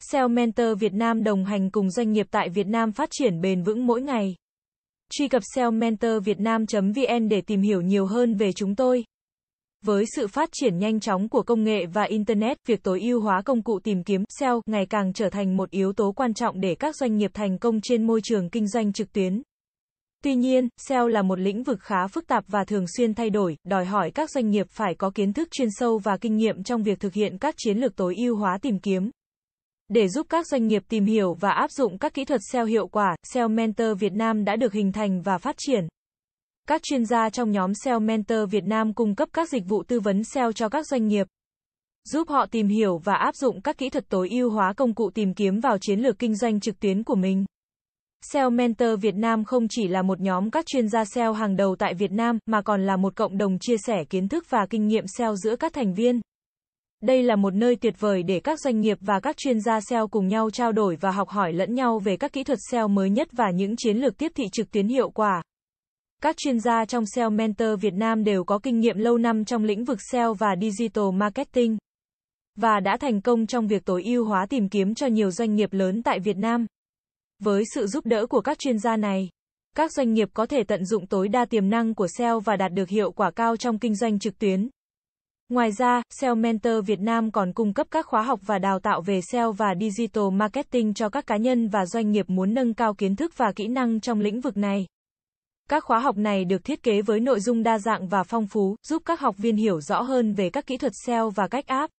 SEO Mentor Việt Nam đồng hành cùng doanh nghiệp tại Việt Nam phát triển bền vững mỗi ngày. Truy cập SEO Mentor Việt Nam.vn để tìm hiểu nhiều hơn về chúng tôi. Với sự phát triển nhanh chóng của công nghệ và Internet, việc tối ưu hóa công cụ tìm kiếm SEO ngày càng trở thành một yếu tố quan trọng để các doanh nghiệp thành công trên môi trường kinh doanh trực tuyến. Tuy nhiên, SEO là một lĩnh vực khá phức tạp và thường xuyên thay đổi, đòi hỏi các doanh nghiệp phải có kiến thức chuyên sâu và kinh nghiệm trong việc thực hiện các chiến lược tối ưu hóa tìm kiếm. Để giúp các doanh nghiệp tìm hiểu và áp dụng các kỹ thuật SEO hiệu quả, SEO Mentor Việt Nam đã được hình thành và phát triển. Các chuyên gia trong nhóm SEO Mentor Việt Nam cung cấp các dịch vụ tư vấn SEO cho các doanh nghiệp, giúp họ tìm hiểu và áp dụng các kỹ thuật tối ưu hóa công cụ tìm kiếm vào chiến lược kinh doanh trực tuyến của mình. SEO Mentor Việt Nam không chỉ là một nhóm các chuyên gia SEO hàng đầu tại Việt Nam, mà còn là một cộng đồng chia sẻ kiến thức và kinh nghiệm SEO giữa các thành viên. Đây là một nơi tuyệt vời để các doanh nghiệp và các chuyên gia SEO cùng nhau trao đổi và học hỏi lẫn nhau về các kỹ thuật SEO mới nhất và những chiến lược tiếp thị trực tuyến hiệu quả. Các chuyên gia trong SEO Mentor Việt Nam đều có kinh nghiệm lâu năm trong lĩnh vực SEO và digital marketing và đã thành công trong việc tối ưu hóa tìm kiếm cho nhiều doanh nghiệp lớn tại Việt Nam. Với sự giúp đỡ của các chuyên gia này, các doanh nghiệp có thể tận dụng tối đa tiềm năng của SEO và đạt được hiệu quả cao trong kinh doanh trực tuyến. Ngoài ra, SEO Mentor Việt Nam còn cung cấp các khóa học và đào tạo về SEO và digital marketing cho các cá nhân và doanh nghiệp muốn nâng cao kiến thức và kỹ năng trong lĩnh vực này. Các khóa học này được thiết kế với nội dung đa dạng và phong phú, giúp các học viên hiểu rõ hơn về các kỹ thuật SEO và cách áp.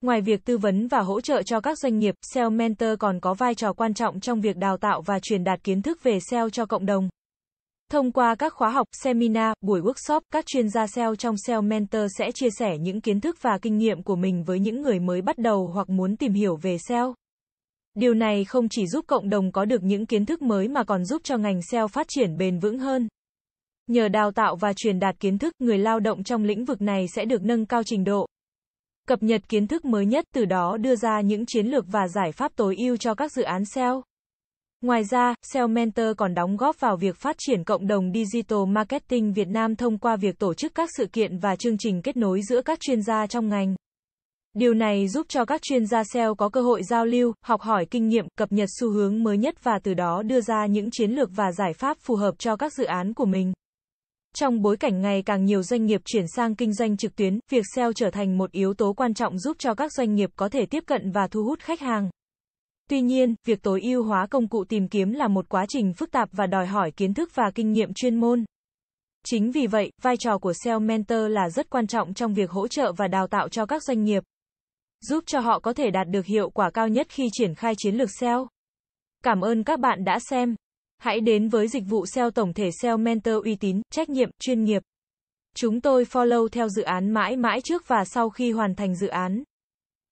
Ngoài việc tư vấn và hỗ trợ cho các doanh nghiệp, SEO Mentor còn có vai trò quan trọng trong việc đào tạo và truyền đạt kiến thức về SEO cho cộng đồng. Thông qua các khóa học, seminar, buổi workshop, các chuyên gia SEO trong SEO Mentor sẽ chia sẻ những kiến thức và kinh nghiệm của mình với những người mới bắt đầu hoặc muốn tìm hiểu về SEO. Điều này không chỉ giúp cộng đồng có được những kiến thức mới mà còn giúp cho ngành SEO phát triển bền vững hơn. Nhờ đào tạo và truyền đạt kiến thức, người lao động trong lĩnh vực này sẽ được nâng cao trình độ, cập nhật kiến thức mới nhất từ đó đưa ra những chiến lược và giải pháp tối ưu cho các dự án SEO. Ngoài ra, SEO Mentor còn đóng góp vào việc phát triển cộng đồng Digital Marketing Việt Nam thông qua việc tổ chức các sự kiện và chương trình kết nối giữa các chuyên gia trong ngành. Điều này giúp cho các chuyên gia SEO có cơ hội giao lưu, học hỏi kinh nghiệm, cập nhật xu hướng mới nhất và từ đó đưa ra những chiến lược và giải pháp phù hợp cho các dự án của mình. Trong bối cảnh ngày càng nhiều doanh nghiệp chuyển sang kinh doanh trực tuyến, việc SEO trở thành một yếu tố quan trọng giúp cho các doanh nghiệp có thể tiếp cận và thu hút khách hàng. Tuy nhiên, việc tối ưu hóa công cụ tìm kiếm là một quá trình phức tạp và đòi hỏi kiến thức và kinh nghiệm chuyên môn. Chính vì vậy, vai trò của SEO Mentor là rất quan trọng trong việc hỗ trợ và đào tạo cho các doanh nghiệp, giúp cho họ có thể đạt được hiệu quả cao nhất khi triển khai chiến lược SEO. Cảm ơn các bạn đã xem. Hãy đến với dịch vụ SEO tổng thể SEO Mentor uy tín, trách nhiệm, chuyên nghiệp. Chúng tôi follow theo dự án mãi mãi trước và sau khi hoàn thành dự án.